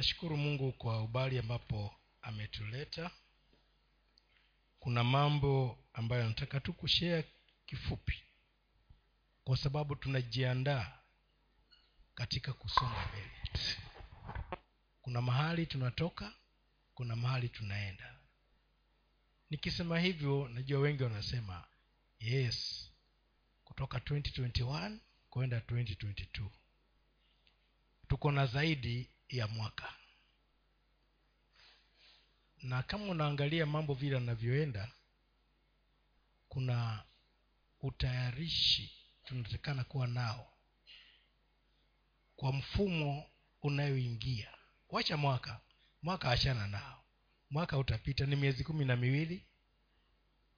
nashukuru mungu kwa ubali ambapo ametuleta. Kuna mambo ambayo nataka tu kushea kifupi kwa sababu tunajiandaa katika kusonga mbele. Kuna mahali tunatoka kuna mahali tunaenda. Nikisema hivyo najua wengi wanasema yes kutoka 2021 kwenda 2022 tuko na zaidi ya mwaka. Na kama unaangalia mambo vile anavyoenda kuna utayarishi tunatakana kuwa nao kwa mfumo unayoingia. Wacha mwaka. Mwaka achana nao. Mwaka utapita ni miezi kumi na miwili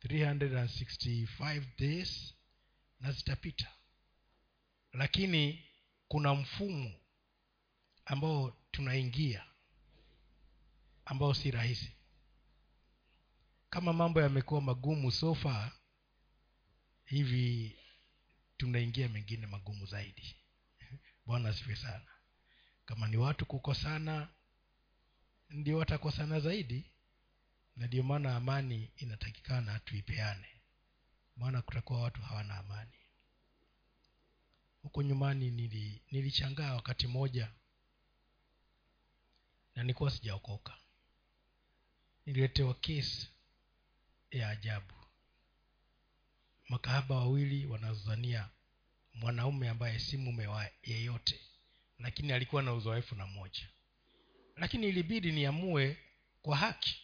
365 days na zitapita. Lakini kuna mfumo ambao tunaingia ambao si rahisi. Kama mambo yamekuwa magumu so far hivi tunaingia mengine magumu zaidi. Bwana asifiwe sana. Kama ni watu kukosana ndio watakosana zaidi na ndio maana amani inatakikana tuipeane maana kutakuwa watu hawana amani. Huko nyumani nili, nilichangaa wakati mmoja na nilikuwa sijaokoka. Nililetewa kesi ya ajabu. Makahaba wawili wanazania mwanaume ambaye si mume wa yeyote lakini alikuwa na uzoefu na mmoja lakini ilibidi niamue kwa haki.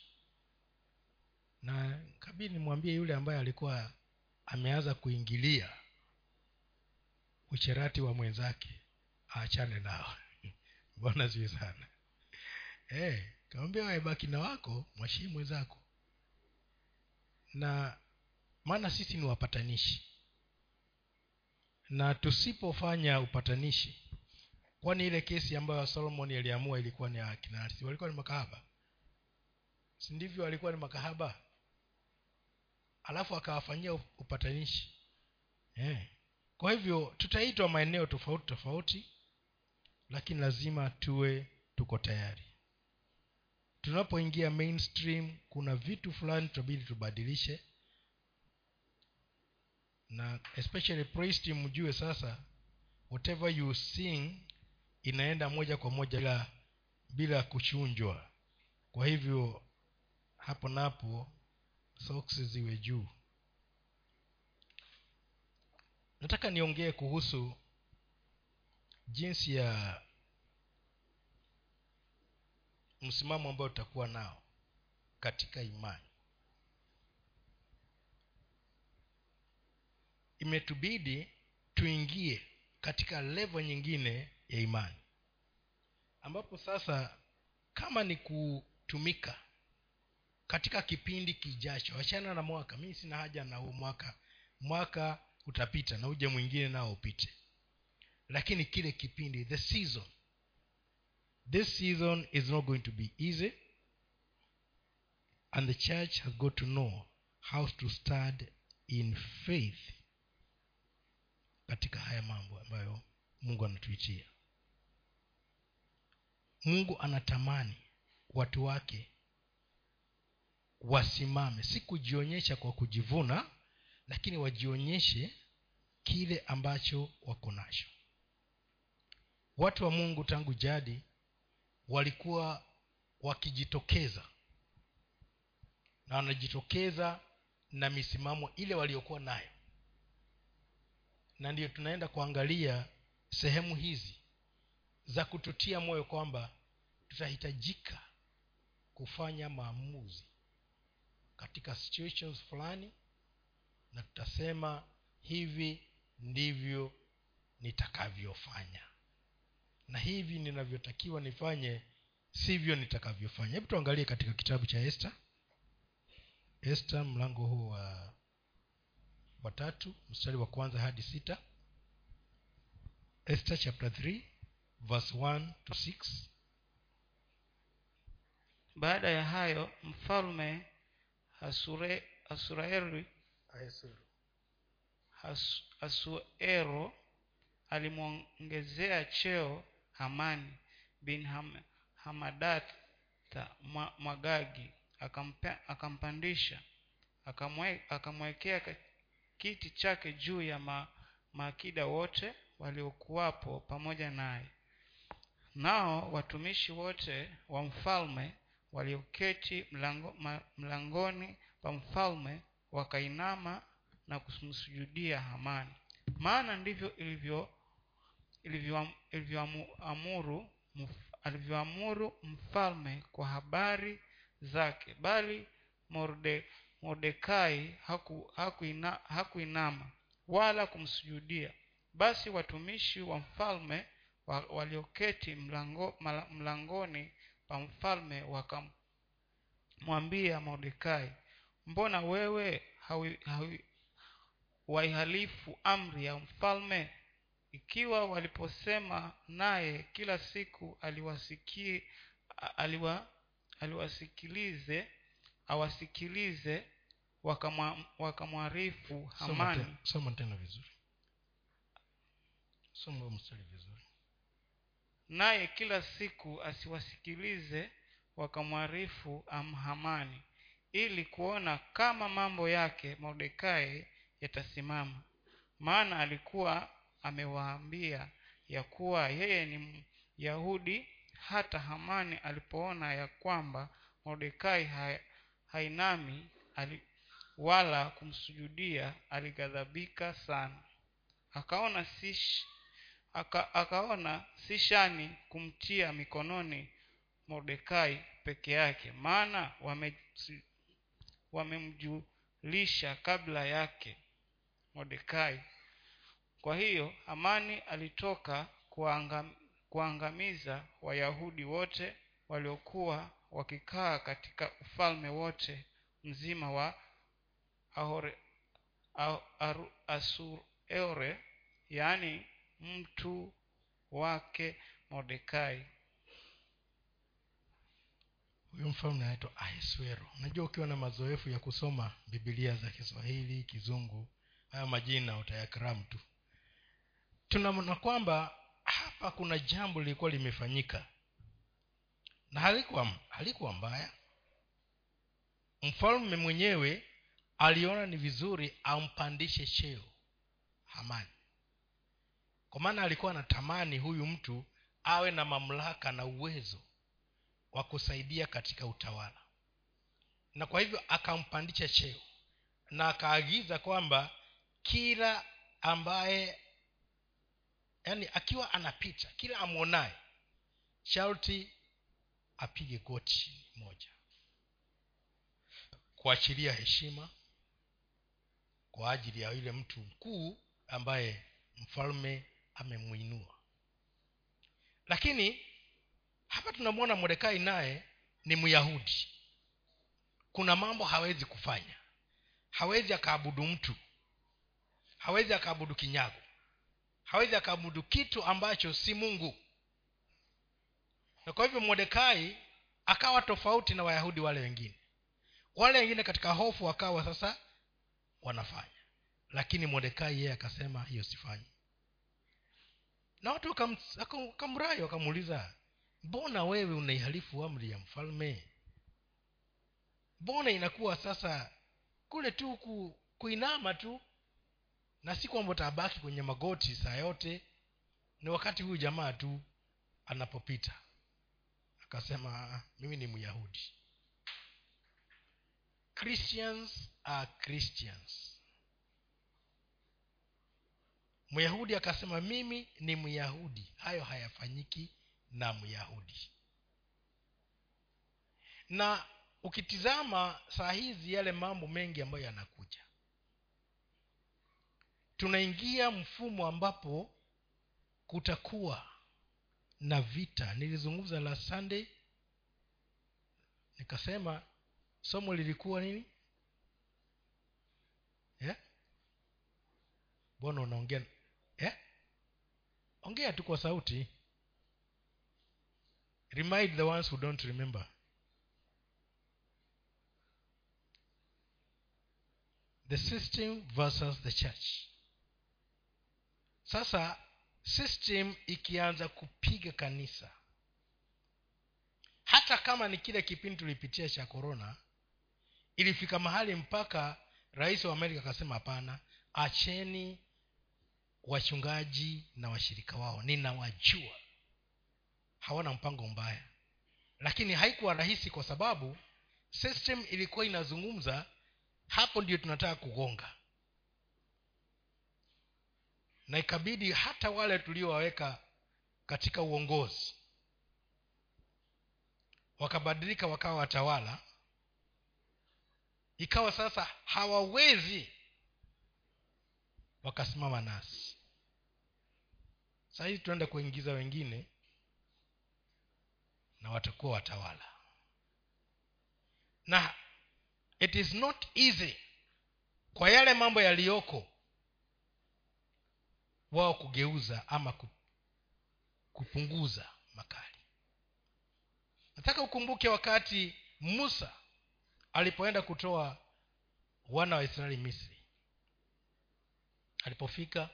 Na kabidi nimwambie yule ambaye alikuwa ameanza kuingilia ucherati wa mwenzake aachane nao bwana zii sana hey, kawambia waebaki na wako mwashii mwenzako. Na maana sisi ni wapatanishi. Na tusipofanya upatanishi kwani ile kesi ambayo solomon aliamua ilikuwa ni akinarsi walikuwa ni makahaba? Si ndivyo walikuwa ni makahaba? Alafu akawafanyia upatanishi. Yeah. kwa hivyo tutaitwa maeneo tofauti tofauti lakini lazima tuwe tuko tayari tunapoingia mainstream kuna vitu fulani tutabidi tubadilishe. Na especially praise mjue sasa whatever you sing inaenda moja kwa moja bila bila kuchunjwa. Kwa hivyo hapo napo socks ziwe juu. Nataka niongee kuhusu jinsi ya msimamo ambao tutakuwa nao katika imani. Imetubidi tuingie katika levo nyingine ya imani ambapo sasa kama ni kutumika katika kipindi kijacho achana na mwaka mii sina haja na huu mwaka mwaka utapita na uje mwingine nao upite. Lakini kile kipindi the season this season is not going to be easy. And the church has got to know how to stand in faith katika haya mambo ambayo mungu anatuitia. Mungu anatamani watu wake wasimame. Si kujionyesha kwa kujivuna lakini wajionyeshe kile ambacho wako nacho. Watu wa mungu tangu jadi walikuwa wakijitokeza. Na wanajitokeza na misimamo ile waliokuwa nayo. Na ndiyo tunaenda kuangalia sehemu hizi za kututia moyo kwamba tutahitajika kufanya maamuzi katika situations fulani na tutasema hivi ndivyo nitakavyofanya na hivi ninavyotakiwa nifanye sivyo nitakavyofanya. Hebu tuangalie katika kitabu cha este este mlango huu wa watatu mstari wa kwanza hadi sita. Esther chapter 3 verse 1 to 6 baada ya hayo mfalme hasure, hasuraeri has, hasuero alimwongezea cheo hamani bin Ham, hamadatha mwagagi akampandisha akamwekea kiti chake juu ya ma, maakida wote waliokuwapo pamoja naye. Nao watumishi wote wa mfalme walioketi mlango, mlangoni pa mfalme wakainama na kumsujudia hamani maana ndivyo ilivyo alivyoamuru mfalme kwa habari zake bali Morde, mordekai haku, hakuina, hakuinama wala kumsujudia basi watumishi wa mfalme wa, walioketi mlango, mlangoni pa mfalme wakamwambia mordekai mbona wewe hawi, hawi, waihalifu amri ya mfalme ikiwa waliposema naye kila siku aliwasikie aliwa, aliwasikilize awasikilize wakamwarifu hamani. soma tena vizuri. Soma mstari vizuri. Naye kila siku asiwasikilize wakamwarifu amhamani ili kuona kama mambo yake mordekai yatasimama. Maana alikuwa amewaambia ya kuwa yeye ni myahudi hata hamani alipoona ya kwamba mordekai ha, hainami wala kumsujudia alighadhabika sana. Akaona si aka, akaona si shani kumtia mikononi mordekai peke yake maana wamemjulisha wamemjulisha kabla yake mordekai kwa hiyo hamani alitoka kuangam, kuangamiza wayahudi wote waliokuwa wakikaa katika ufalme wote mzima wa Ahore, A- Aru- asuere yaani mtu wake mordekai. Huyo mfalme anaitwa ahasuero. Unajua ukiwa na mazoefu ya kusoma bibilia za kiswahili kizungu haya majina utayakram tu tunaona kwamba hapa kuna jambo lilikuwa limefanyika. Na halikuwa halikuwa mbaya. Mfalme mwenyewe aliona ni vizuri ampandishe cheo hamani. Kwa maana alikuwa anatamani huyu mtu awe na mamlaka na uwezo wa kusaidia katika utawala. Na kwa hivyo akampandisha cheo. Na akaagiza kwamba kila ambaye yani akiwa anapita kila amwonaye sharti apige goti moja. Kuachilia heshima kwa ajili ya yule mtu mkuu ambaye mfalme amemwinua. Lakini hapa tunamwona mordekai naye ni myahudi. Kuna mambo hawezi kufanya. Hawezi akaabudu mtu. Hawezi akaabudu kinyago hawezi akaabudu kitu ambacho si mungu. Na kwa hivyo mordekai akawa tofauti na wayahudi wale wengine. Wale wengine katika hofu wakawa sasa wanafanya. Lakini mordekai yeye akasema hiyo sifanyi. Na watu wakam- wakamrai wakamuuliza mbona wewe unaihalifu amri ya mfalme? Mbona inakuwa sasa kule tu ku, kuinama tu na si kwamba utabaki kwenye magoti saa yote ni wakati huyu jamaa tu anapopita. Akasema "Ah, mimi ni myahudi. Christians are christians. Myahudi akasema mimi ni myahudi. Hayo hayafanyiki na myahudi. Na ukitizama saa hizi yale mambo mengi ambayo yanakuja tunaingia mfumo ambapo kutakuwa na vita. Nilizungumza la sunday nikasema somo lilikuwa nini? Yeah? unaongea? Yeah? ongea tu kwa sauti. Remind the ones who don't remember. The system versus the church sasa system ikianza kupiga kanisa hata kama ni kile kipindi tulipitia cha korona ilifika mahali mpaka rais wa amerika akasema hapana acheni wachungaji na washirika wao. Ninawajua. Hawana mpango mbaya. Lakini haikuwa rahisi kwa sababu system ilikuwa inazungumza hapo ndio tunataka kugonga na ikabidi hata wale tuliowaweka katika uongozi wakabadilika wakawa watawala. Ikawa sasa hawawezi wakasimama nasi. Sahizi tunaenda kuingiza wengine na watakuwa watawala. Na it is not easy kwa yale mambo yaliyoko wao kugeuza ama kupunguza makali. Nataka ukumbuke wakati musa alipoenda kutoa wana wa israeli misri. Alipofika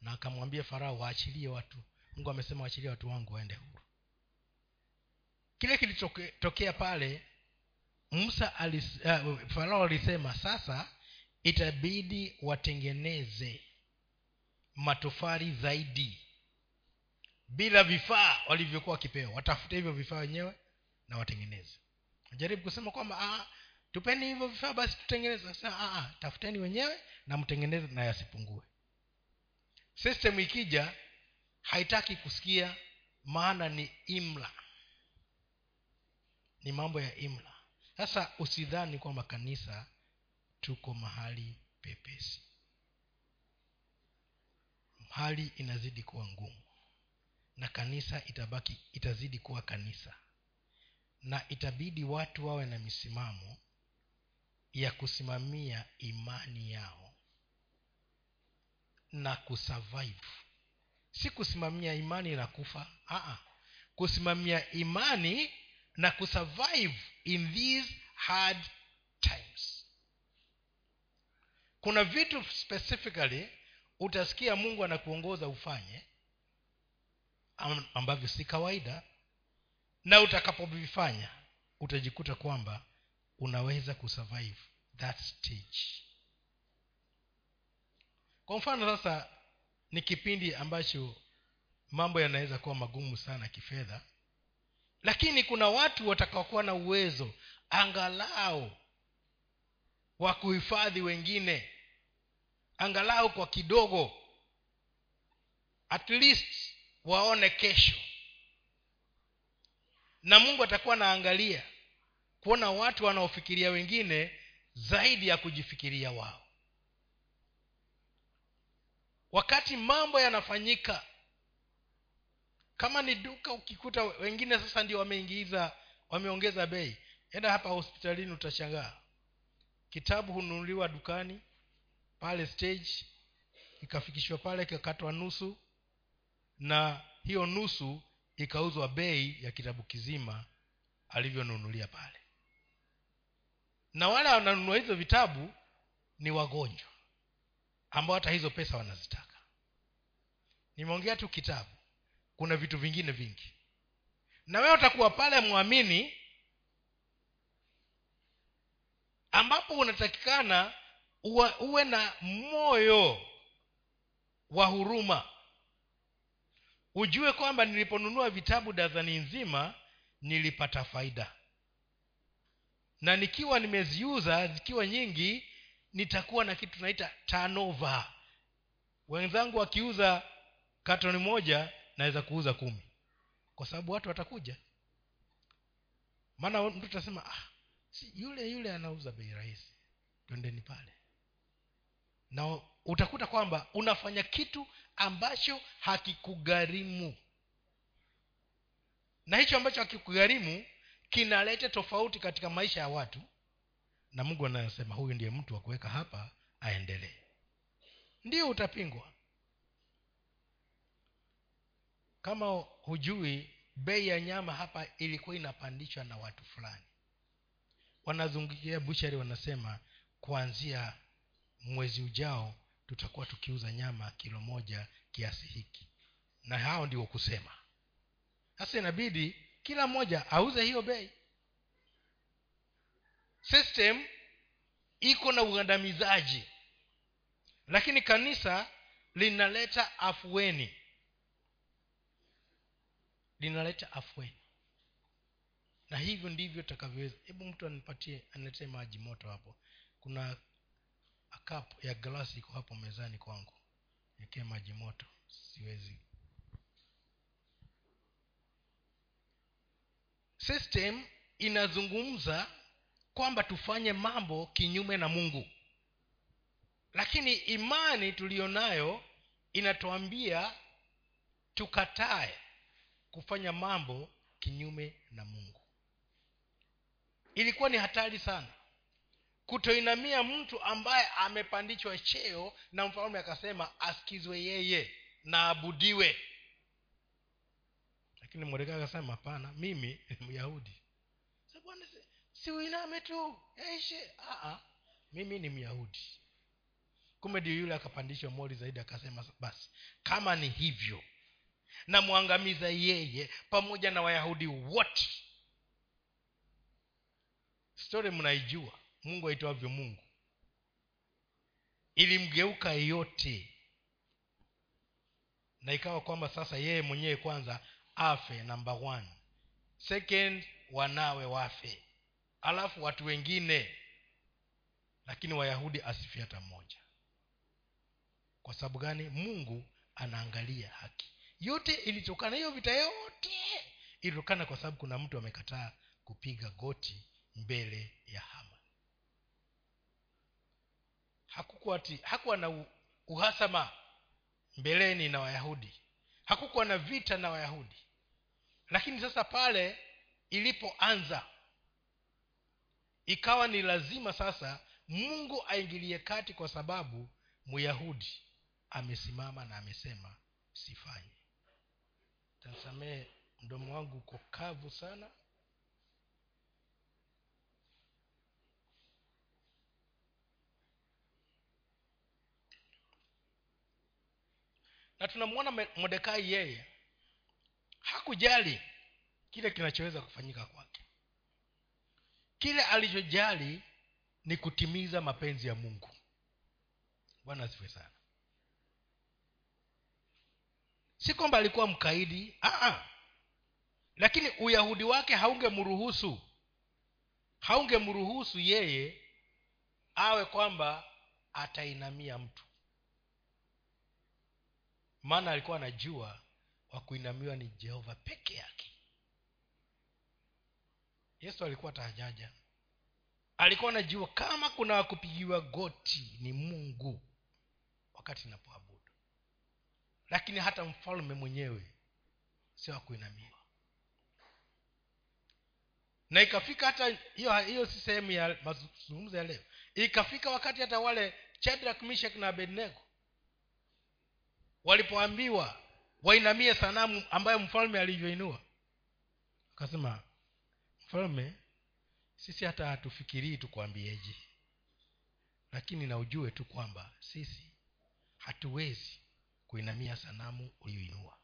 na akamwambia farao waachilie watu. Mungu amesema waachilie watu wangu waende huru kile kilitokea pale musa alis, uh, farao alisema sasa itabidi watengeneze matofari zaidi. Bila vifaa walivyokuwa wakipewa. Watafute hivyo vifaa wenyewe na watengeneze. Jaribu kusema kwamba ah, tupeni hivyo vifaa basi tutengeneze. Ah, ah, tafuteni wenyewe na mtengeneze na yasipungue. System ikija haitaki kusikia maana ni imla. Ni mambo ya imla. Sasa usidhani kwamba kanisa tuko mahali pepesi hali inazidi kuwa ngumu. Na kanisa itabaki itazidi kuwa kanisa. Na itabidi watu wawe na misimamo ya kusimamia imani yao na kusurvive. Si kusimamia imani na kufa Aa, kusimamia imani na kusurvive in these hard times. Kuna vitu specifically utasikia mungu anakuongoza ufanye ambavyo si kawaida na utakapovifanya utajikuta kwamba unaweza kusurvive that stage. Kwa mfano sasa ni kipindi ambacho mambo yanaweza kuwa magumu sana kifedha lakini kuna watu watakaokuwa na uwezo angalau wa kuhifadhi wengine angalau kwa kidogo at least waone kesho. Na mungu atakuwa anaangalia kuona watu wanaofikiria wengine zaidi ya kujifikiria wao. Wakati mambo yanafanyika kama ni duka ukikuta wengine sasa ndio wameingiza wameongeza bei enda hapa hospitalini utashangaa. Kitabu hununuliwa dukani pale stage ikafikishwa pale ikakatwa nusu na hiyo nusu ikauzwa bei ya kitabu kizima alivyonunulia pale. Na wale wananunua hizo vitabu ni wagonjwa ambao hata hizo pesa wanazitaka. Nimeongea tu kitabu kuna vitu vingine vingi. Na wewe utakuwa pale mwamini ambapo unatakikana uwe, na moyo wa huruma. Ujue kwamba niliponunua vitabu dazani nzima nilipata faida. Na nikiwa nimeziuza zikiwa nyingi nitakuwa na kitu tunaita tanova wenzangu wakiuza katoni moja naweza kuuza kumi. Kwa sababu watu watakuja. Maana mtu atasema ah, si yule yule anauza bei rahisi. Twendeni pale na utakuta kwamba unafanya kitu ambacho hakikugharimu na hicho ambacho hakikugharimu kinaleta tofauti katika maisha ya watu. Na mungu anayosema huyu ndiye mtu wa kuweka hapa aendelee. Ndio utapingwa. Kama hujui bei ya nyama hapa ilikuwa inapandishwa na watu fulani. Wanazungukia bushari wanasema kuanzia mwezi ujao tutakuwa tukiuza nyama kilo moja kiasi hiki. Na hao ndio kusema. Sasa inabidi kila mmoja auze hiyo bei. System iko na ugandamizaji. Lakini kanisa linaleta afueni. Linaleta afueni. Na hivyo ndivyo takavyoweza. Hebu mtu anipatie aniletee maji moto hapo. Kuna cup ya glasi iko hapo mezani kwangu. Niekee maji moto. Siwezi. System inazungumza kwamba tufanye mambo kinyume na mungu. Lakini imani tuliyonayo inatuambia tukatae kufanya mambo kinyume na mungu. Ilikuwa ni hatari sana kutoinamia mtu ambaye amepandishwa cheo na mfalme akasema asikizwe yeye na abudiwe. Lakini mordekai akasema hapana mimi ni myahudi. Siuiname tu yaishe. Mimi ni myahudi. Kumbe ndio yule akapandishwa mori zaidi akasema basi kama ni hivyo namwangamiza yeye pamoja na wayahudi wote. Stori mnaijua mungu aitwavyo mungu. Ilimgeuka yote na ikawa kwamba sasa yeye mwenyewe kwanza afe namba one. Second wanawe wafe. Alafu watu wengine. Lakini wayahudi asifie hata mmoja. Kwa sababu gani? Mungu anaangalia haki. Yote ilitokana hiyo vita yote ilitokana kwa sababu kuna mtu amekataa kupiga goti mbele ya hama hakukuwa ati hakuwa na uhasama mbeleni na wayahudi. Hakukuwa na vita na wayahudi. Lakini sasa pale ilipoanza ikawa ni lazima sasa mungu aingilie kati kwa sababu myahudi amesimama na amesema sifanye tasamee mdomo wangu uko kavu sana na tunamwona modekai yeye hakujali kile kinachoweza kufanyika kwake. Kile alichojali ni kutimiza mapenzi ya mungu. Bwana asifiwe sana. Si kwamba alikuwa mkaidi Aa. lakini uyahudi wake haungemruhusu haungemruhusu yeye awe kwamba atainamia mtu maana alikuwa anajua wa kuinamiwa ni jehova peke yake. Yesu alikuwa taajaja alikuwa anajua kama kuna wakupigiwa goti ni mungu wakati inapoabudu lakini hata mfalme mwenyewe sio wakuinamiwa na ikafika hata hiyo hiyo si sehemu ya mazungumzo ya leo. Ikafika wakati hata wale chadrak mishek na abednego walipoambiwa wainamie sanamu ambayo mfalme alivyoinua akasema mfalme sisi hata hatufikirii tukwambieje lakini na ujue tu kwamba sisi hatuwezi kuinamia sanamu uliyoinua.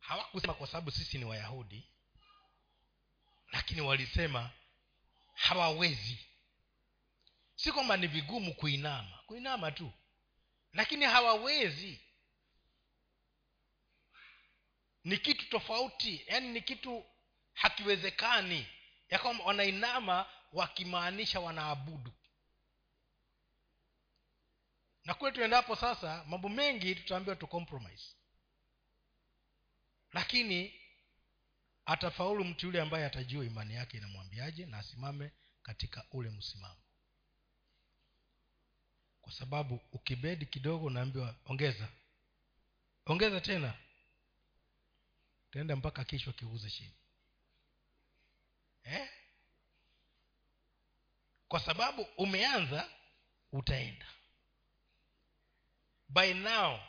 Hawakusema kwa sababu sisi ni wayahudi lakini walisema hawawezi. Si kwamba ni vigumu kuinama. Kuinama tu lakini hawawezi. Ni kitu tofauti yaani ni kitu hakiwezekani ya kwamba wanainama wakimaanisha wanaabudu. Na kule tuendapo sasa mambo mengi tutaambiwa tu compromise. Lakini atafaulu mtu yule ambaye atajua imani yake inamwambiaje na asimame katika ule msimamo kwa sababu ukibedi kidogo unaambiwa ongeza. Ongeza tena. Utaenda mpaka kichwa kiuze chini. Eh? kwa sababu umeanza utaenda. By now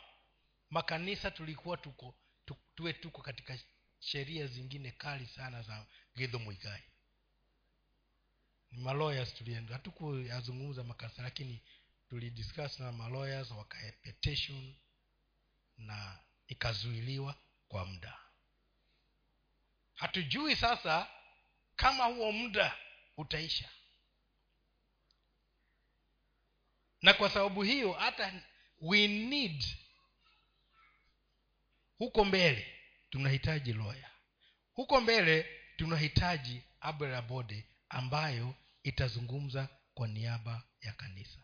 makanisa tulikuwa tuko tu, tuwe tuko katika sheria zingine kali sana za gidho mwigai ni malawyers tulienda. Hatukuyazungumza makanisa lakini tulidiscuss na malawyers wakae na ikazuiliwa kwa muda. Hatujui sasa kama huo muda utaisha. Na kwa sababu hiyo hata we need huko mbele tunahitaji loya huko mbele tunahitaji abrabode ambayo itazungumza kwa niaba ya kanisa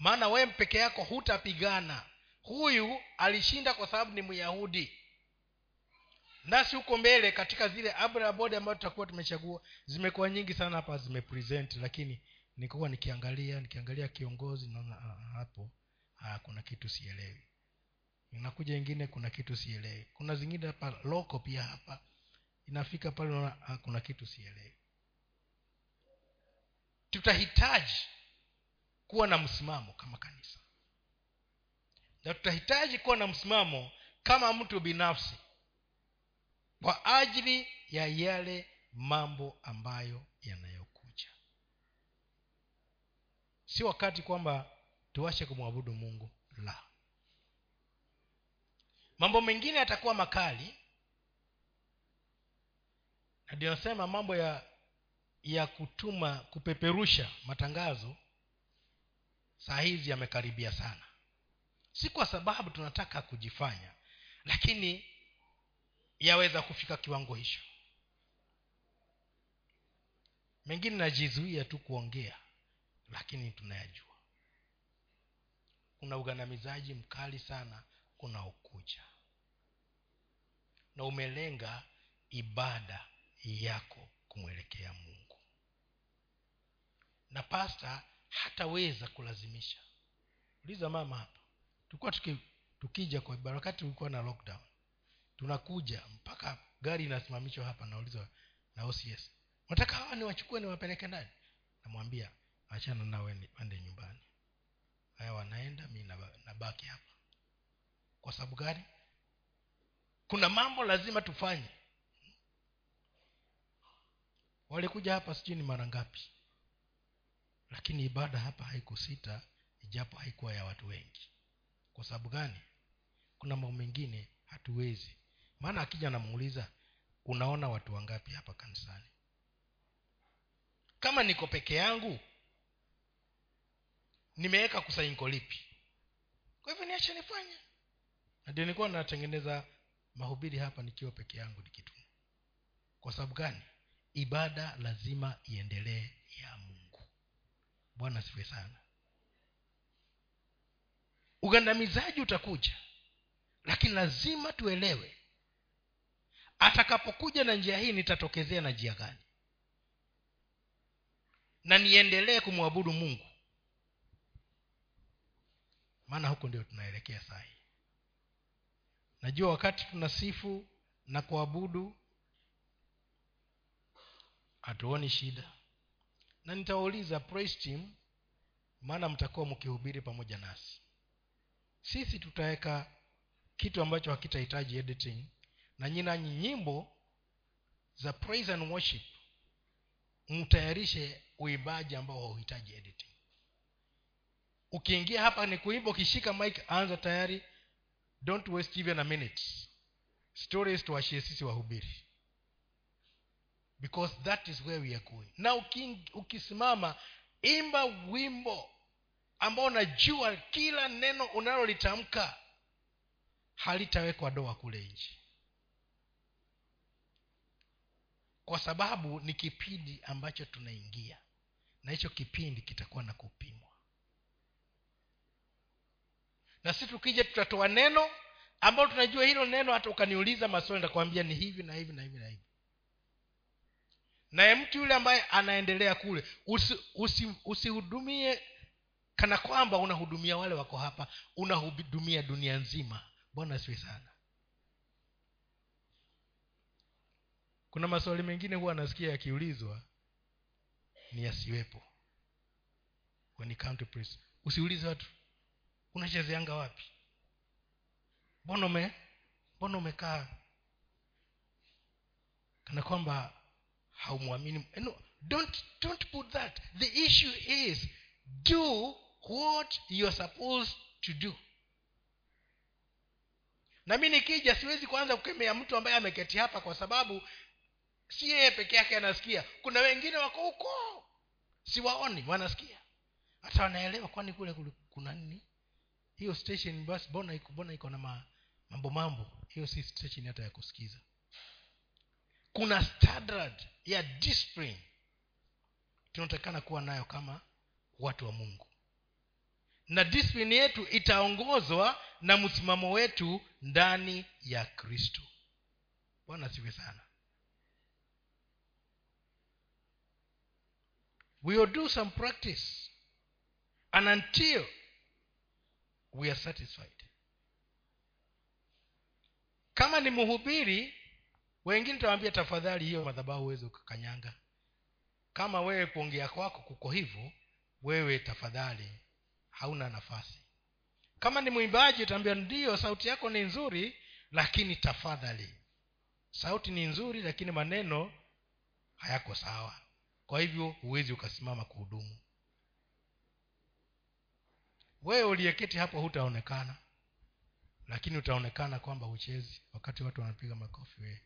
maana wewe peke yako hutapigana. Huyu alishinda kwa sababu ni myahudi. Nasi huko mbele katika zile abrabode ambayo tutakuwa tumechagua zimekuwa nyingi sana hapa zimepresent lakini nikuwa nikiangalia nikiangalia kiongozi naona ah, hapo ah, kuna kitu sielewi. Inakuja ingine kuna kitu sielewi. Kuna zingine hapa loko pia hapa. Inafika pale naona ah, kuna kitu sielewi. Tutahitaji kuwa na msimamo kama kanisa. Na tutahitaji kuwa na msimamo kama mtu binafsi kwa ajili ya yale mambo ambayo yanayokuja. Si wakati kwamba tuache kumwabudu mungu la. Mambo mengine yatakuwa makali. Na nasema mambo ya ya kutuma kupeperusha matangazo saa hizi yamekaribia sana. Si kwa sababu tunataka kujifanya lakini yaweza kufika kiwango hicho. Mengine najizuia tu kuongea lakini tunayajua. Kuna ugandamizaji mkali sana unaokuja. Na umelenga ibada yako kumwelekea mungu. Na pasta hataweza kulazimisha. Uliza mama hapa tulikuwa tuki, tukija kwa ibada wakati ulikuwa na lockdown tunakuja mpaka gari inasimamishwa hapa nauliza na ocs nataka hawa niwachukue niwapeleke ndani? Namwambia achana nawe pande nyumbani. Haya wanaenda mi nabaki hapa. Kwa sababu gani? Kuna mambo lazima tufanye. Walikuja hapa sijui ni mara ngapi lakini ibada hapa haikusita ijapo haikuwa ya watu wengi. Kwa sababu gani? Kuna mambo mengine hatuwezi. Maana akija namuuliza unaona watu wangapi hapa kanisani? Kama niko peke yangu nimeweka kusanyiko lipi? Kwa hivyo niache nifanye. Ndio nilikuwa natengeneza mahubiri hapa nikiwa peke yangu nikituma kwa sababu gani? Ibada lazima iendelee ya bwana sifue sana. Ugandamizaji utakuja lakini lazima tuelewe atakapokuja na njia hii nitatokezea na njia gani? Na niendelee kumwabudu mungu. Maana huko ndio tunaelekea sahi najua wakati tunasifu na kuabudu hatuoni shida na nitawauliza praise team maana mtakuwa mkihubiri pamoja nasi. Sisi tutaweka kitu ambacho hakitahitaji editing na nyina nyimbo za praise and worship mtayarishe uibaji ambao hauhitaji editing. Ukiingia hapa ni kuimba ukishika mike anza tayari. Don't waste even a minute. Stories tuwashie sisi wahubiri because that is where we are going. Na ukisimama imba wimbo ambao unajua kila neno unalolitamka halitawekwa doa kule nje. Kwa sababu ni kipindi ambacho tunaingia na hicho kipindi kitakuwa na kupimwa. Na si tukija tutatoa neno ambalo tunajua hilo neno hata ukaniuliza maswali nitakwambia ni hivi na hivi na hivi na hivi naye mtu yule ambaye anaendelea kule usihudumie usi, usi kana kwamba unahudumia wale wako hapa unahudumia dunia nzima. Bwana siwe sana. Kuna maswali mengine huwa anasikia yakiulizwa ni yasiwepo. Usiulize watu unachezeanga wapi? Mbona mbona umekaa? Kana kwamba haumwamini no, don't, don't put that. The issue is do what you are supposed to do. Na mi nikija siwezi kuanza kukemea mtu ambaye ameketi hapa kwa sababu si yeye peke yake anasikia. Kuna wengine wako huko. Siwaoni wanasikia. Hata wanaelewa kwani kule kuna nini? Hiyo station basi mbona iko na ma, mambo mambo? Hiyo si station hata ya kusikiza kuna standard ya discipline tunatakana kuwa nayo kama watu wa mungu. Na discipline yetu itaongozwa na msimamo wetu ndani ya kristo. Bwana siwe sana. We will do some practice and until we are satisfied. Kama ni mhubiri wengine tawambia tafadhali hiyo madhabahu huwezi ukakanyanga kama wewe kuongea kwako kuko hivyo wewe tafadhali hauna nafasi. Kama ni mwimbaji utaambia ndiyo sauti yako ni nzuri lakini tafadhali. Sauti ni nzuri lakini maneno hayako sawa. Kwa hivyo huwezi ukasimama kuhudumu. Wewe uliyeketi hapo hutaonekana lakini utaonekana kwamba huchezi wakati watu wanapiga makofi wewe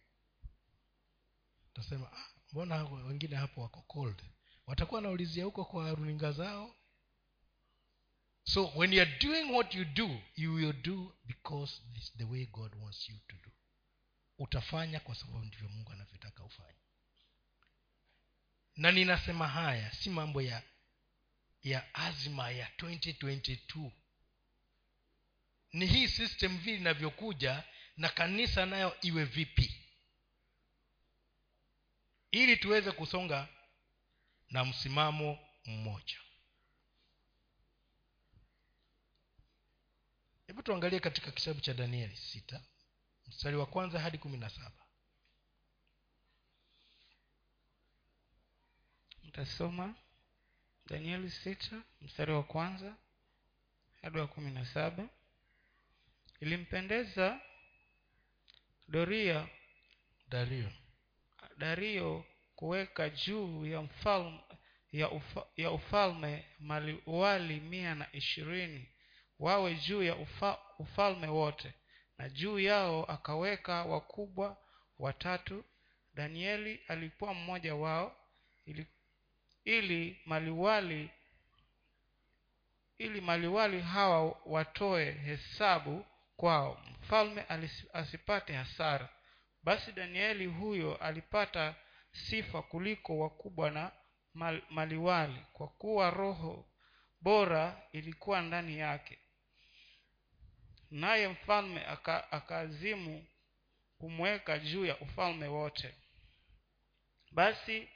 utasema ah, mbona wengine hapo wako cold? Watakuwa wanaulizia huko kwa runinga zao. So when youare doing what you do you will do because this the way god wants you to do. Utafanya kwa sababu ndivyo mungu anavyotaka ufanye. Na ninasema haya si mambo ya ya azma ya 2022 ni hii system vile inavyokuja na kanisa nayo iwe vipi ili tuweze kusonga na msimamo mmoja. Hebu tuangalie katika kitabu cha danieli sita mstari wa kwanza hadi kumi na saba. Mtasoma danieli sita mstari wa kwanza hadi wa kumi na saba. Ilimpendeza doria. Dario dario kuweka juu ya mfalme ya, ufa, ya ufalme maliwali mia na ishirini. Wawe juu ya ufa, ufalme wote. Na juu yao akaweka wakubwa watatu. Danieli alikuwa mmoja wao. Ili, ili maliwali ili maliwali hawa watoe hesabu kwao. Mfalme asipate hasara basi danieli huyo alipata sifa kuliko wakubwa na mal, maliwali kwa kuwa roho bora ilikuwa ndani yake. Naye mfalme aka- akaazimu kumweka juu ya ufalme wote. Basi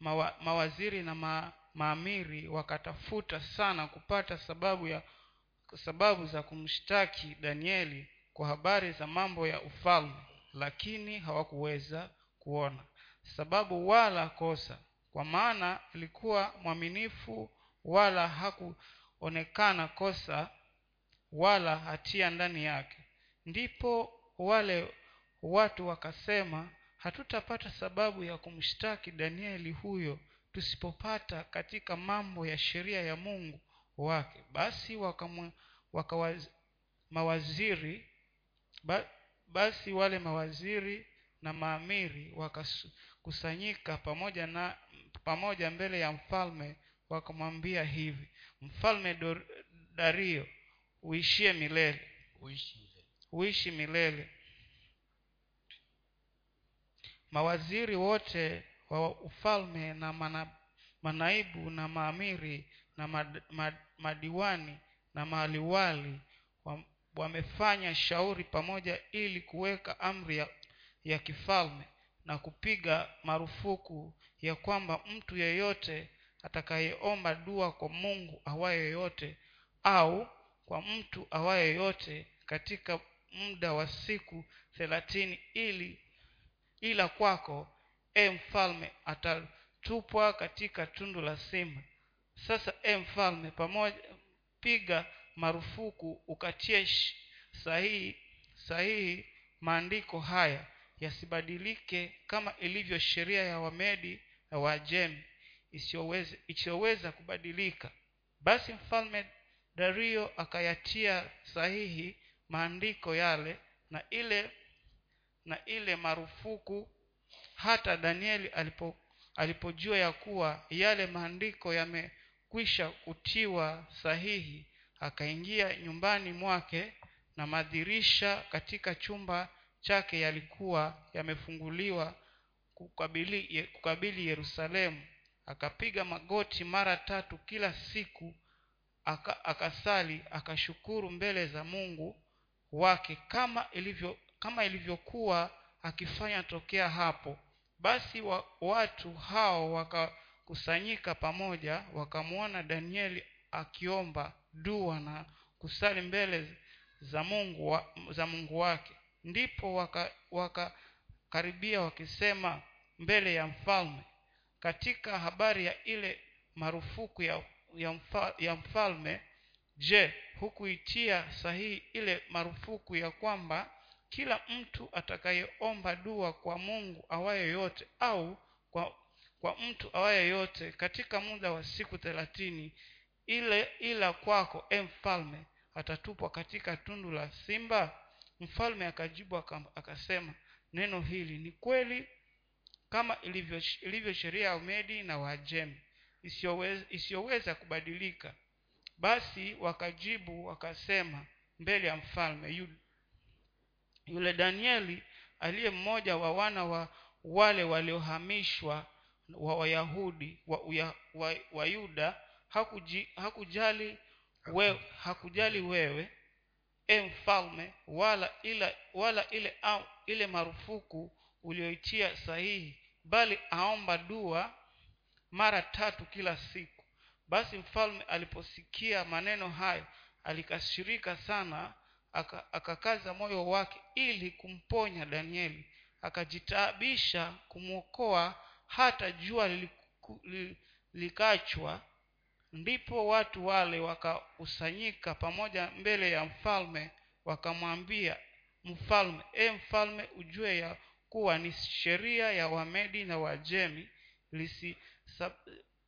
mawa, mawaziri na ma, maamiri wakatafuta sana kupata sababu ya sababu za kumshtaki danieli kwa habari za mambo ya ufalme lakini hawakuweza kuona. Sababu wala kosa. Kwa maana alikuwa mwaminifu wala hakuonekana kosa wala hatia ndani yake. Ndipo wale watu wakasema hatutapata sababu ya kumshtaki danieli huyo tusipopata katika mambo ya sheria ya mungu wake. Basi wakamwe, wakawaz, basi wale mawaziri na maamiri wakakusanyika pamoja na pamoja mbele ya mfalme wakamwambia hivi mfalme Dor, dario uishie milele. Uishi milele. Mawaziri wote wa ufalme na mana, manaibu na maamiri na mad, mad, madiwani na maaliwali wa- wamefanya shauri pamoja ili kuweka amri ya, ya kifalme na kupiga marufuku ya kwamba mtu yeyote atakayeomba dua kwa mungu awaye yote au kwa mtu awaye yote katika muda wa siku thelathini ili ila kwako e mfalme atatupwa katika tundu la simba. Sasa e mfalme pamoja piga marufuku ukatie sahihi sahihi maandiko haya yasibadilike kama ilivyo sheria ya wamedi na waajemi isiyoweza isiyoweza kubadilika. Basi mfalme dario akayatia sahihi maandiko yale na ile na ile marufuku hata danieli alipo alipojua ya kuwa yale maandiko yamekwisha kutiwa sahihi akaingia nyumbani mwake na madirisha katika chumba chake yalikuwa yamefunguliwa kukabili, kukabili yerusalemu. Akapiga magoti mara tatu kila siku aka, akasali akashukuru mbele za mungu wake kama ilivyo kama ilivyokuwa akifanya tokea hapo. Basi wa, watu hao wakakusanyika pamoja wakamwona danieli akiomba dua na kusali mbele za mungu wa, za mungu wake. Ndipo wakakaribia waka wakisema mbele ya mfalme. Katika habari ya ile marufuku ya, ya, mfa, ya mfalme je hukuitia sahihi ile marufuku ya kwamba kila mtu atakayeomba dua kwa mungu awaye yote au kwa, kwa mtu awaye yote katika muda wa siku thelathini ile ila kwako e mfalme atatupwa katika tundu la simba? Mfalme akajibu akasema neno hili ni kweli kama ilivyo, ilivyo sheria ya umedi na waajemi isiyoweza, isiyoweza kubadilika. Basi wakajibu wakasema mbele ya mfalme yule danieli aliye mmoja wa wana wa wale waliohamishwa wa wayahudi wa, uya, wa, wa yuda hakuji, hakujali, we, hakujali wewe e mfalme wala ila, wala ile au, ile marufuku ulioitia sahihi bali aomba dua mara tatu kila siku. Basi mfalme aliposikia maneno hayo alikashirika sana akakaza moyo wake ili kumponya danieli. Akajitaabisha kumwokoa hata jua liliku, likachwa ndipo watu wale wakakusanyika pamoja mbele ya mfalme wakamwambia mfalme e mfalme ujue ya kuwa ni sheria ya wamedi na wajemi lisi, sab,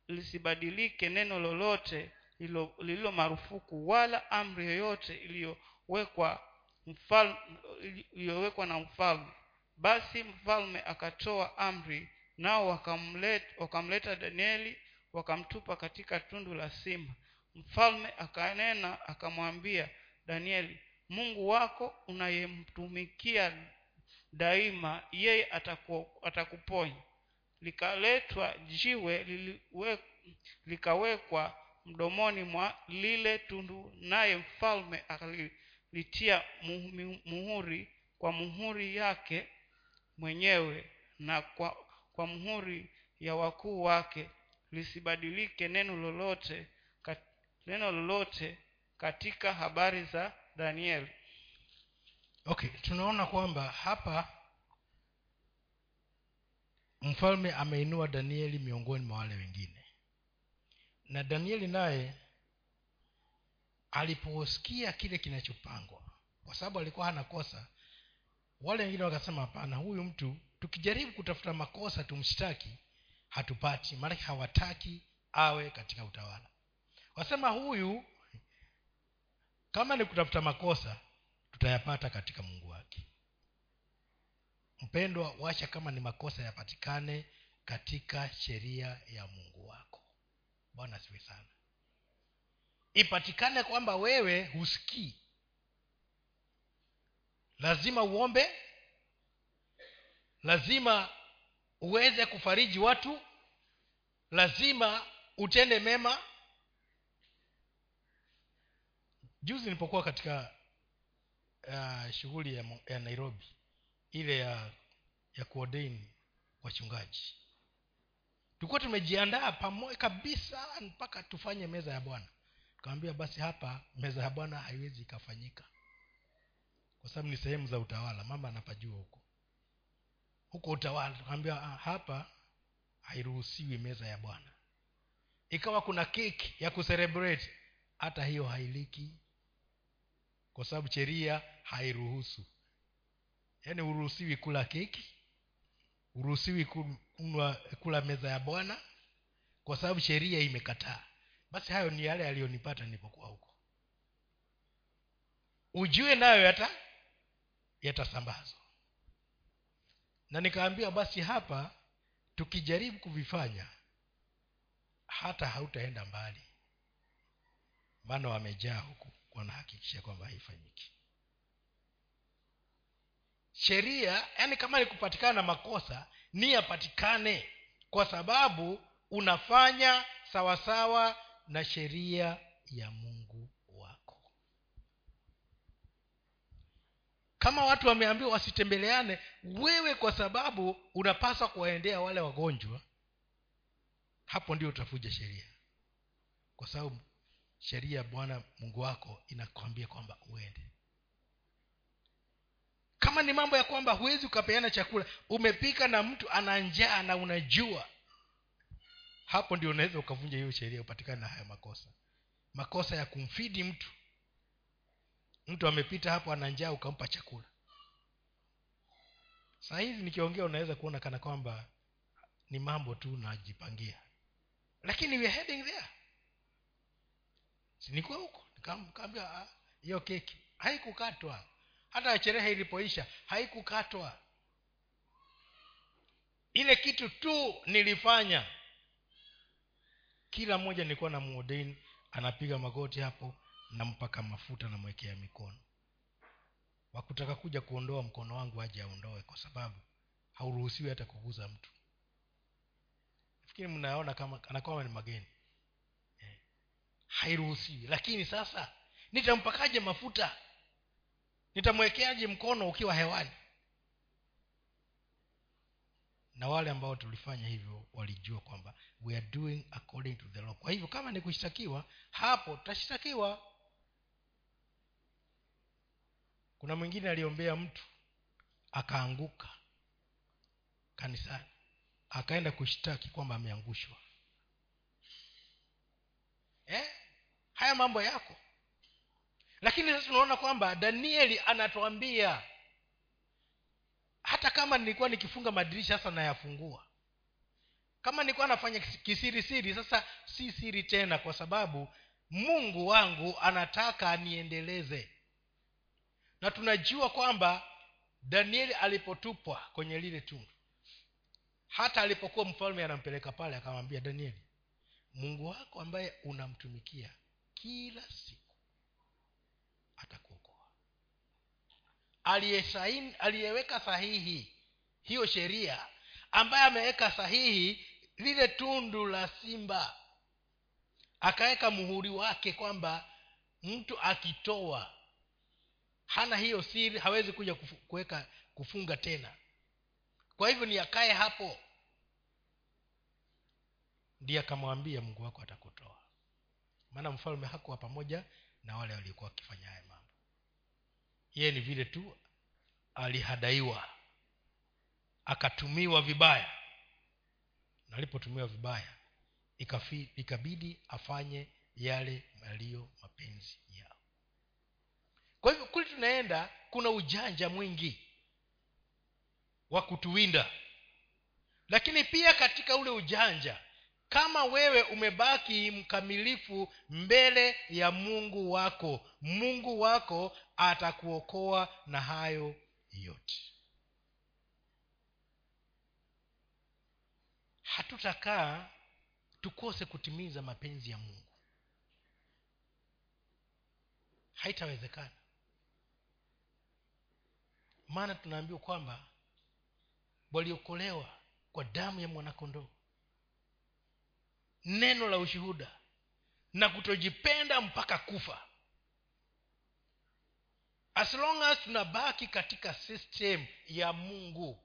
lisibadilike neno lolote lililo marufuku wala amri yoyote iliyowekwa na mfalme. Basi mfalme akatoa amri nao wakamleta, wakamleta danieli wakamtupa katika tundu la simba. Mfalme akanena akamwambia danieli mungu wako unayemtumikia daima yeye ataku, atakuponya. Likaletwa jiwe liliwe, likawekwa mdomoni mwa lile tundu naye mfalme akalitia muhuri kwa muhuri yake mwenyewe na kwa, kwa muhuri ya wakuu wake lisibadilike neno lolote kat, neno lolote katika habari za danieli okay tunaona kwamba hapa mfalme ameinua danieli miongoni mwa wale wengine. Na danieli naye aliposikia kile kinachopangwa kwa sababu alikuwa hana kosa wale wengine wakasema hapana huyu mtu tukijaribu kutafuta makosa tumshtaki hatupati. Maanake hawataki awe katika utawala. Wasema huyu kama ni kutafuta makosa tutayapata katika mungu wake. Mpendwa wacha kama ni makosa yapatikane katika sheria ya mungu wako. Bwana siwe sana. Ipatikane kwamba wewe husikii. Lazima uombe. Lazima uweze kufariji watu lazima utende mema. Juzi nilipokuwa katika uh, shughuli ya, ya nairobi ile ya ya kuodain wachungaji tulikuwa tumejiandaa pamoja kabisa mpaka tufanye meza ya bwana. Tukawambia basi hapa meza ya bwana haiwezi ikafanyika kwa sababu ni sehemu za utawala mama anapajua huko huko utawala. Tukawambia ah, hapa hairuhusiwi meza ya bwana. Ikawa kuna keki ya kuserebrate hata hiyo hailiki kwa sababu sheria hairuhusu. Yaani huruhusiwi kula keki huruhusiwi kunwa kula meza ya bwana kwa sababu sheria imekataa. Basi hayo ni yale yaliyonipata nilipokuwa huko. Ujue nayo yata yatasambazwa na nikaambia basi hapa tukijaribu kuvifanya hata hautaenda mbali. Maana wamejaa huku wanahakikisha kwamba haifanyiki. Sheria yaani kama ni kupatikana na makosa ni yapatikane kwa sababu unafanya sawasawa na sheria ya mungu wako kama watu wameambiwa wasitembeleane wewe kwa sababu unapaswa kuwaendea wale wagonjwa hapo ndio utafuja sheria. Kwa sababu sheria bwana mungu wako inakwambia kwamba uende. Kama ni mambo ya kwamba huwezi ukapeana chakula umepika na mtu ana njaa na unajua hapo ndio unaweza ukavunja hiyo sheria upatikane na haya makosa. Makosa ya kumfidi mtu mtu amepita hapo ana njaa ukampa chakula. Saa hizi nikiongea unaweza kuona kana kwamba ni mambo tu najipangia. Lakini we heading there. Sinikuwa huko? Nikaambia hiyo keki. Haikukatwa. Hata sherehe ilipoisha haikukatwa. Ile kitu tu nilifanya. Kila mmoja nilikuwa na muodain anapiga magoti hapo nampaka mafuta namwekea mikono. Wakutaka kuja kuondoa mkono wangu aje aondoe kwa sababu hauruhusiwi hata kuguza mtu. Nafikiri mnaona kama anakwama ni mageni. Eh. hairuhusiwi. Lakini sasa nitampakaje mafuta? Nitamwekeaje mkono ukiwa hewani? Na wale ambao tulifanya hivyo walijua kwamba we are doing according to the law. Kwa hivyo kama ni kushtakiwa hapo tutashtakiwa kuna mwingine aliombea mtu akaanguka kanisani akaenda kushtaki kwamba ameangushwa. Eh? haya mambo yako. Lakini sasa tunaona kwamba danieli anatuambia hata kama nilikuwa nikifunga madirisha sasa nayafungua. Kama nilikuwa nafanya kisirisiri sasa si siri tena kwa sababu mungu wangu anataka aniendeleze na tunajua kwamba danieli alipotupwa kwenye lile tundu hata alipokuwa mfalme anampeleka pale akamwambia danieli mungu wako ambaye unamtumikia kila siku atakuokoa. Aliyeweka sahihi hiyo sheria ambaye ameweka sahihi lile tundu la simba akaweka muhuri wake kwamba mtu akitoa hana hiyo siri hawezi kuja kuweka kufunga tena. Kwa hivyo ni akae hapo. Ndiye akamwambia mungu wako atakutoa. Maana mfalme hakuwa pamoja na wale waliokuwa wakifanya haya mambo. Yeye ni vile tu alihadaiwa. Akatumiwa vibaya. Na alipotumiwa vibaya ikabidi afanye yale yaliyo mapenzi kwa hivyo kuli tunaenda kuna ujanja mwingi wa kutuwinda. Lakini pia katika ule ujanja kama wewe umebaki mkamilifu mbele ya mungu wako mungu wako atakuokoa na hayo yote. Hatutakaa tukose kutimiza mapenzi ya mungu. Haitawezekana maana tunaambiwa kwamba waliokolewa kwa damu ya mwanakondoo neno la ushuhuda na kutojipenda mpaka kufa. As long as tunabaki katika system ya mungu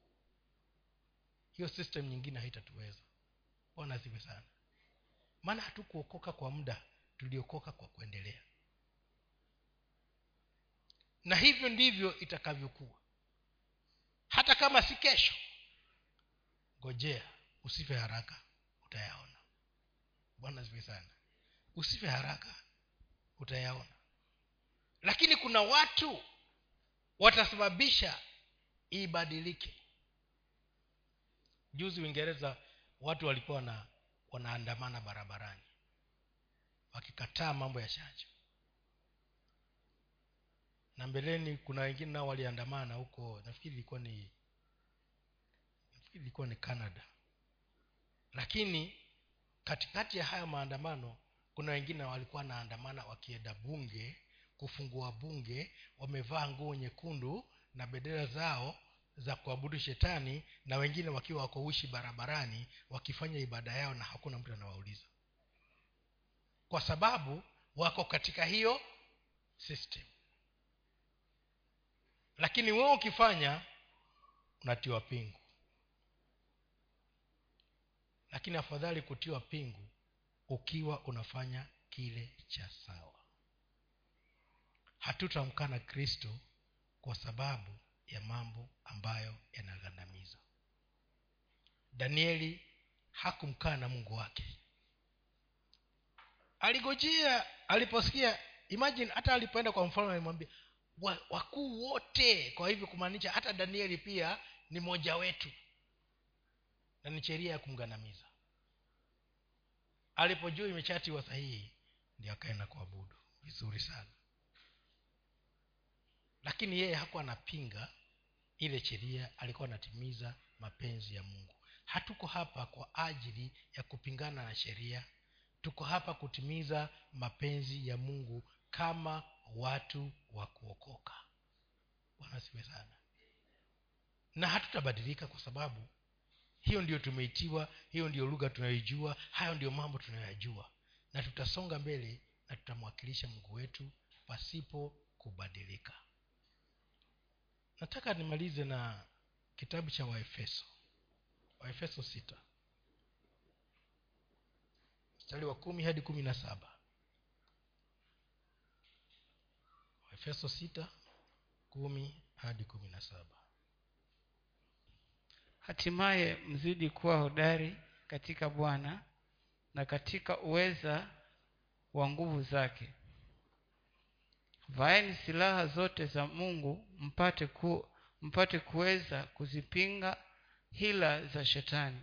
hiyo system nyingine haitatuweza. Bwana asiwe sana. Maana hatukuokoka kwa muda tuliokoka kwa kuendelea. Na hivyo ndivyo itakavyokuwa hata kama si kesho ngojea usife haraka utayaona. Bwana asifiwe sana. Usife haraka utayaona. Lakini kuna watu watasababisha ibadilike. Juzi uingereza watu walikuwa wana, wanaandamana barabarani wakikataa mambo ya chanjo na mbeleni kuna wengine nao waliandamana huko. Nafikiri ilikuwa ni nafikiri ilikuwa ni canada. Lakini katikati ya haya maandamano kuna wengine walikuwa naandamana wakienda bunge kufungua bunge wamevaa nguo nyekundu na bendera zao za kuabudu shetani na wengine wakiwa wako ushi barabarani wakifanya ibada yao na hakuna mtu anawauliza. Kwa sababu wako katika hiyo system lakini wewe ukifanya unatiwa pingu. Lakini afadhali kutiwa pingu ukiwa unafanya kile cha sawa. Hatutamkana kristo kwa sababu ya mambo ambayo yanagandamiza. Danieli hakumkana mungu wake. Aligojea aliposikia imagine hata alipoenda kwa mfalme alimwambia "Wa- wakuu wote. Kwa hivyo kumaanisha hata danieli pia ni mmoja wetu. Na ni sheria ya kumgandamiza. Alipojua imechatiwa sahihi ndio akaenda kuabudu. Vizuri sana. Lakini yeye hakuwa anapinga ile sheria alikuwa anatimiza mapenzi ya mungu. Hatuko hapa kwa ajili ya kupingana na sheria. Tuko hapa kutimiza mapenzi ya mungu kama watu wa kuokoka. Bwana siwe sana. Na hatutabadilika kwa sababu hiyo ndio tumeitiwa hiyo ndio lugha tunayoijua hayo ndio mambo tunayoyajua. Na tutasonga mbele na tutamwakilisha mungu wetu pasipo kubadilika. Nataka nimalize na kitabu cha waefeso. Waefeso sita. Mstari wa kumi hadi kumi na saba waefeso sita hadi kumi na saba. Hatimaye mzidi kuwa hodari katika bwana na katika uweza wa nguvu zake. Vaeni silaha zote za mungu mpate ku, mpate kuweza kuzipinga hila za shetani.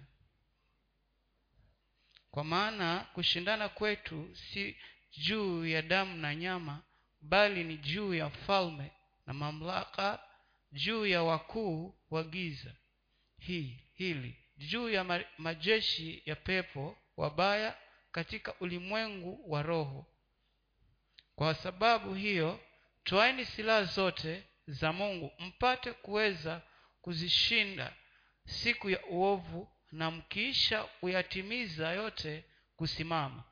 Kwa maana kushindana kwetu si juu ya damu na nyama bali ni juu ya falme na mamlaka juu ya wakuu wa giza. Hii hili juu ya majeshi ya pepo wabaya katika ulimwengu wa roho. Kwa sababu hiyo twaeni silaha zote za mungu mpate kuweza kuzishinda siku ya uovu na mkiisha kuyatimiza yote kusimama.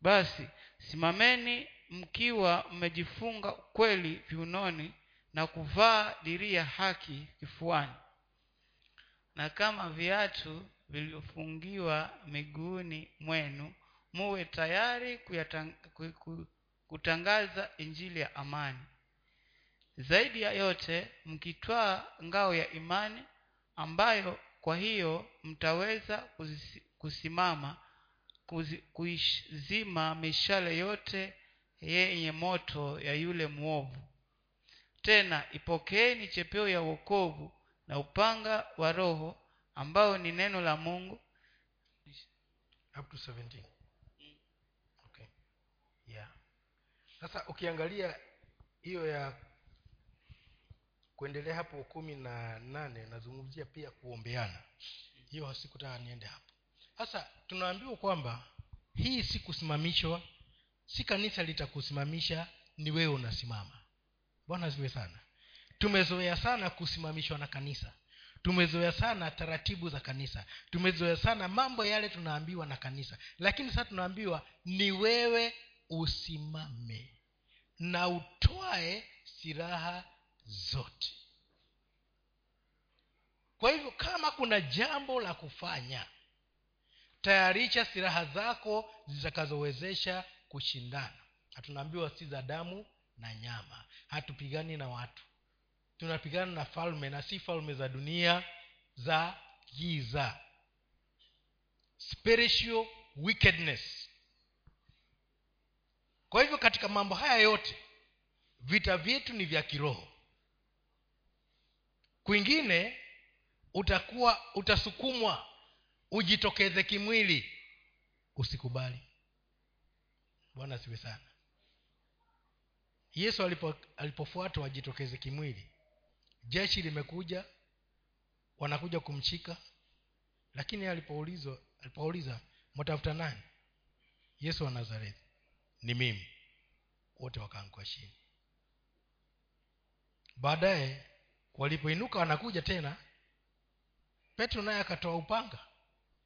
Basi simameni mkiwa mmejifunga kweli viunoni na kuvaa diria haki kifuani. Na kama viatu vilivyofungiwa miguuni mwenu muwe tayari kutangaza injili ya amani. Zaidi ya yote mkitwaa ngao ya imani ambayo kwa hiyo mtaweza kusimama kuizima mishale yote yenye moto ya yule mwovu. Tena ipokeeni chepeo ya wokovu na upanga wa roho ambao ni neno la mungu. Up to 17 okay. Yeah. Sasa ukiangalia hiyo ya kuendelea hapo kumi na nane nazungumzia pia kuombeana. Hiyo sikutaka niende hapo. Sasa tunaambiwa kwamba hii si kusimamishwa si kanisa litakusimamisha ni wewe unasimama. Bwana ziwe sana. Tumezoea sana kusimamishwa na kanisa. Tumezoea sana taratibu za kanisa. Tumezoea sana mambo yale tunaambiwa na kanisa. Lakini sasa tunaambiwa ni wewe usimame na utwae silaha zote. Kwa hivyo kama kuna jambo la kufanya tayarisha silaha zako zitakazowezesha kushindana. Hatunaambiwa si za damu na nyama. Hatupigani na watu. Tunapigana na falme na si falme za dunia za giza. Spiritual wickedness. Kwa hivyo katika mambo haya yote vita vyetu ni vya kiroho. Kwingine utakuwa utasukumwa ujitokeze kimwili usikubali bwana siwe sana. Yesu alipo, alipofuatwa wajitokeze kimwili. Jeshi limekuja wanakuja kumchika lakini alipoulizwa alipouliza mwatafuta nani? Yesu wa nazareti ni mimi. Wote wakaanguka chini. Baadaye walipoinuka wanakuja tena. Petro naye akatoa upanga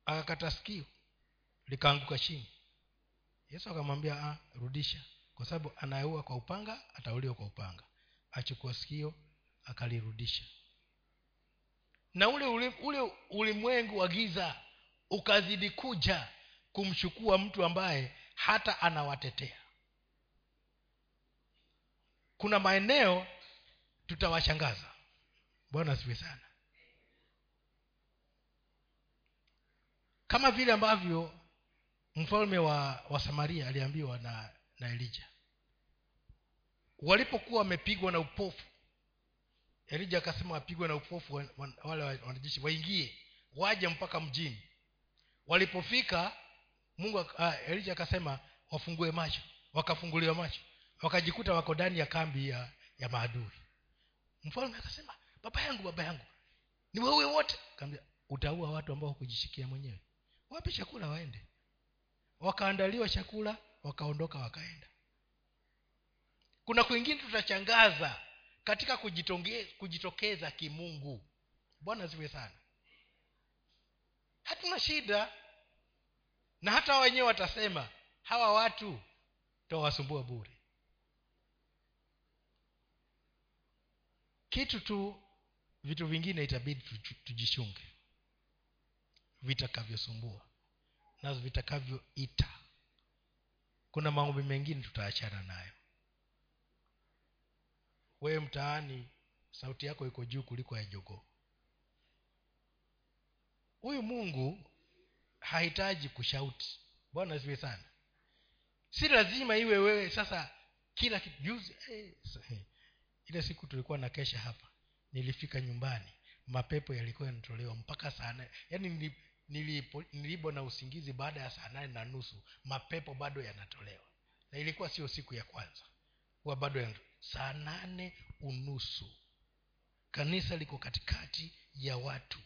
akakata sikio likaanguka chini yesu akamwambia ah, rudisha. Kwa sababu anayeua kwa upanga atauliwa kwa upanga. Achukua sikio akalirudisha. Na ule ule, ule ulimwengu wa giza ukazidi kuja kumchukua mtu ambaye hata anawatetea. Kuna maeneo tutawashangaza. Bwana siwe sana. Kama vile ambavyo mfalme wa, wa samaria aliambiwa na na elija. Walipokuwa wamepigwa na upofu elija akasema wapigwe na upofu wa- wa- wale wanajeshi waingie waje mpaka mjini. Walipofika mungu ah, elija akasema wafungue macho wakafunguliwa macho wakajikuta wako ndani ya kambi ya ya maadui. Mfalme akasema baba yangu baba yangu ni wewe wote? Kaambia utaua watu ambao hukujishikia mwenyewe. Wape chakula waende wakaandaliwa chakula wakaondoka wakaenda. Kuna kwingine tutachangaza katika kujitokeza kimungu. Bwana ziwe sana. Hatuna shida na hata wenyewe watasema hawa watu tawasumbua bure. Kitu tu vitu vingine itabidi tujishunge vitakavyosumbua na vitakavyoita. Kuna maombi mengine tutaachana nayo. Wewe mtaani sauti yako iko juu kuliko ya jogoo. Huyu mungu hahitaji kushauti bwana asiwe sana. Si lazima iwe wewe sasa kila kitu juzi eh, eh. ile siku tulikuwa na kesha hapa nilifika nyumbani mapepo yalikuwa yanatolewa mpaka sana yaani nilipo- nilibo na usingizi baada ya saa nane na nusu mapepo bado yanatolewa. Na ilikuwa sio siku ya kwanza. Huwa bado ya saa nane unusu. Kanisa liko katikati ya watu.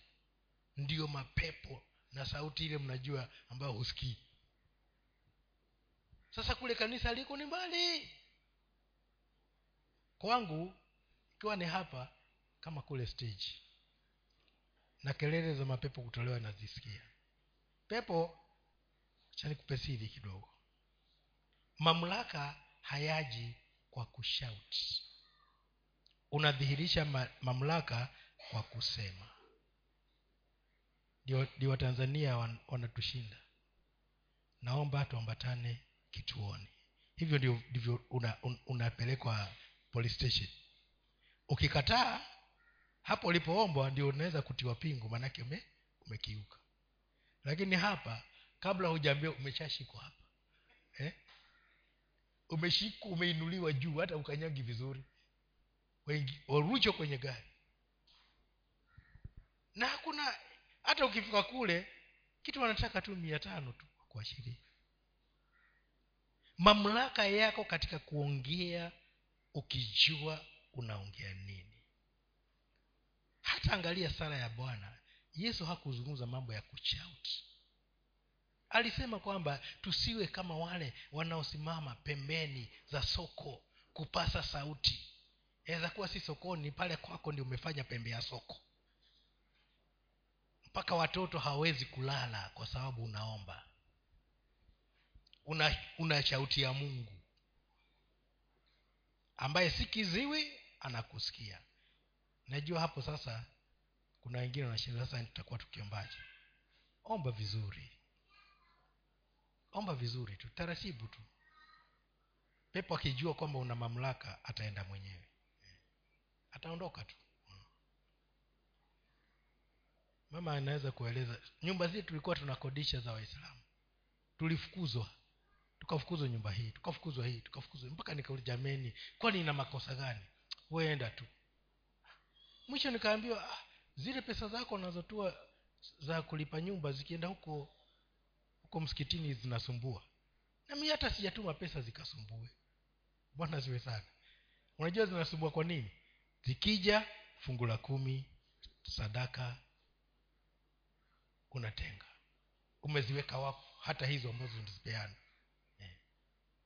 Ndiyo mapepo na sauti ile mnajua ambayo husikii. Sasa kule kanisa liko ni mbali. Kwangu ikiwa ni hapa kama kule stage na kelele za mapepo kutolewa nazisikia pepo chanikupesidi kidogo. Mamlaka hayaji kwa kushauti unadhihirisha ma, mamlaka kwa kusema. Ndio watanzania wan, wanatushinda. Naomba tuambatane kituoni. Hivyo ndivyo una, un, unapelekwa police station. Ukikataa hapo ulipoombwa ndio unaweza kutiwa pingu maanake ume, umekiuka. Lakini hapa kabla hujaambia umeshashikwa hapa eh? umeshikwa umeinuliwa juu hata ukanyagi vizuri wengi warucho kwenye gari. Na hakuna hata ukifika kule kitu wanataka tu mia tano tu kuashiria. Mamlaka yako katika kuongea ukijua unaongea nini hata angalia sala ya bwana yesu hakuzungumza mambo ya kuchauti alisema kwamba tusiwe kama wale wanaosimama pembeni za soko kupasa sauti. Aweza kuwa si sokoni pale kwako ndio umefanya pembe ya soko. Mpaka watoto hawezi kulala kwa sababu unaomba. Una, una shauti ya mungu. Ambaye si kiziwi anakusikia. Najua hapo sasa kuna wengine wanashinda. Sasa tutakuwa tukiombaje omba vizuri. Omba vizuri tu. Taratibu tu. Pepo akijua kwamba una mamlaka ataenda mwenyewe. Ataondoka tu. Mama anaweza kueleza. Nyumba zile tulikuwa tunakodisha za waislamu. Tulifukuzwa. Tukafukuzwa nyumba hii tukafukuzwa hii tukafukuzwa. Mpaka nikauliza jameni kwani ina makosa gani? Weenda tu. Mwisho nikaambiwa ah, zile pesa zako unazotua za kulipa nyumba zikienda huko huko msikitini zinasumbua. Nami hata sijatuma pesa zikasumbue. Bwana ziwe sana unajua zinasumbua kwa nini? Zikija fungu la kumi sadaka unatenga. Umeziweka wapo hata hizo ambazo unazipeana. Eh.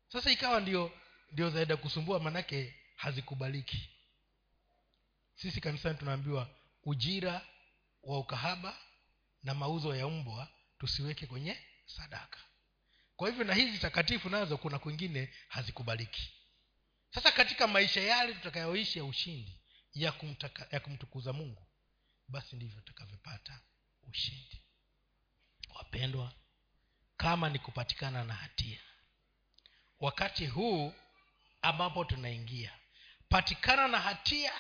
sasa ikawa ndio ndio zaenda kusumbua manake hazikubaliki. Sisi kanisani tunaambiwa ujira wa ukahaba na mauzo ya mbwa tusiweke kwenye sadaka. Kwa hivyo na hizi takatifu nazo kuna kwingine hazikubaliki. Sasa katika maisha yale tutakayoishi ya ushindi ya, kumtaka, ya kumtukuza mungu basi ndivyo tutakavyopata ushindi. Wapendwa kama ni kupatikana na hatia wakati huu ambapo tunaingia patikana na hatia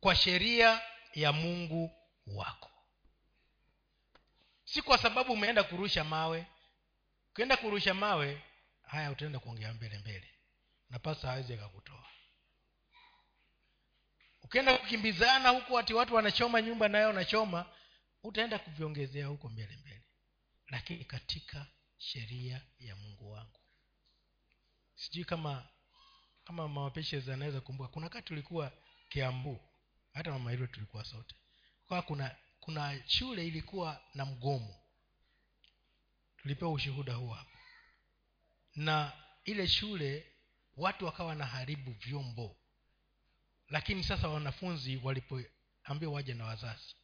kwa sheria ya mungu wako. Si kwa sababu umeenda kurusha mawe. Ukienda kurusha mawe haya utaenda kuongea mbele mbele. Na pasa awezi akakutoa. Ukienda kukimbizana huku ati watu wanachoma nyumba nayo wanachoma utaenda kuviongezea huko mbele mbele. Lakini katika sheria ya mungu wangu. Sijui kama kama mapeshes anaweza kumbuka kuna wakati ulikuwa kiambu hata mama hilo tulikuwa sote. Kwa kuna kuna shule ilikuwa na mgomo. Tulipewa ushuhuda huo hapo. Na ile shule watu wakawa na haribu vyombo. Lakini sasa wanafunzi walipoambiwa waje na wazazi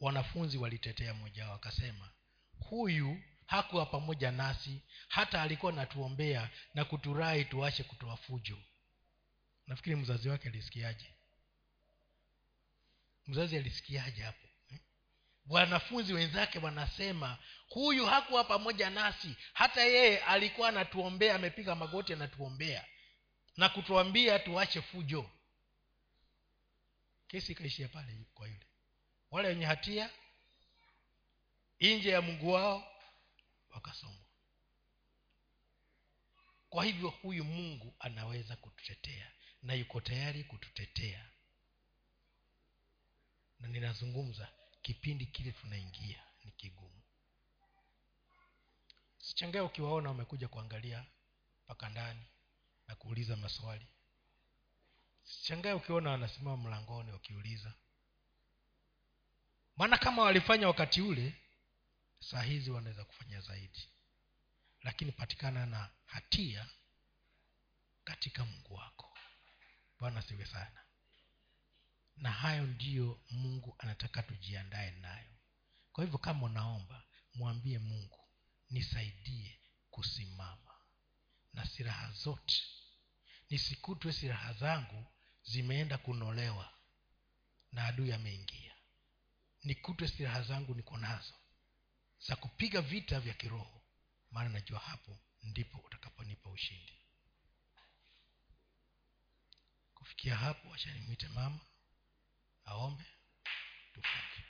wanafunzi walitetea mmoja wao wakasema huyu hakuwa pamoja nasi hata alikuwa natuombea na kuturai tuache kutoa fujo. Nafikiri mzazi wake alisikiaje mzazi alisikiaje hapo eh? wanafunzi wenzake wanasema huyu hakuwa pamoja nasi hata yeye alikuwa anatuombea amepiga magoti anatuombea na kutuambia tuache fujo. Kesi ikaishia pale kwa yule. Wale wenye hatia nje ya mungu wao wakasomwa kwa hivyo huyu mungu anaweza kututetea na yuko tayari kututetea na ninazungumza kipindi kile tunaingia ni kigumu. Sichangae ukiwaona wamekuja kuangalia mpaka ndani na kuuliza maswali. Sichangae ukiona wanasimama mlangoni wakiuliza. Maana kama walifanya wakati ule saa hizi wanaweza kufanya zaidi. Lakini patikana na hatia katika mungu wako. Bwana siwe sana na hayo ndiyo mungu anataka tujiandae nayo. Kwa hivyo kama unaomba mwambie mungu nisaidie kusimama na silaha zote. Nisikutwe silaha zangu zimeenda kunolewa na adui ameingia. Nikutwe silaha zangu niko nazo za kupiga vita vya kiroho maana najua hapo ndipo utakaponipa ushindi. Kufikia hapo wachanimwite mama aombe tufunge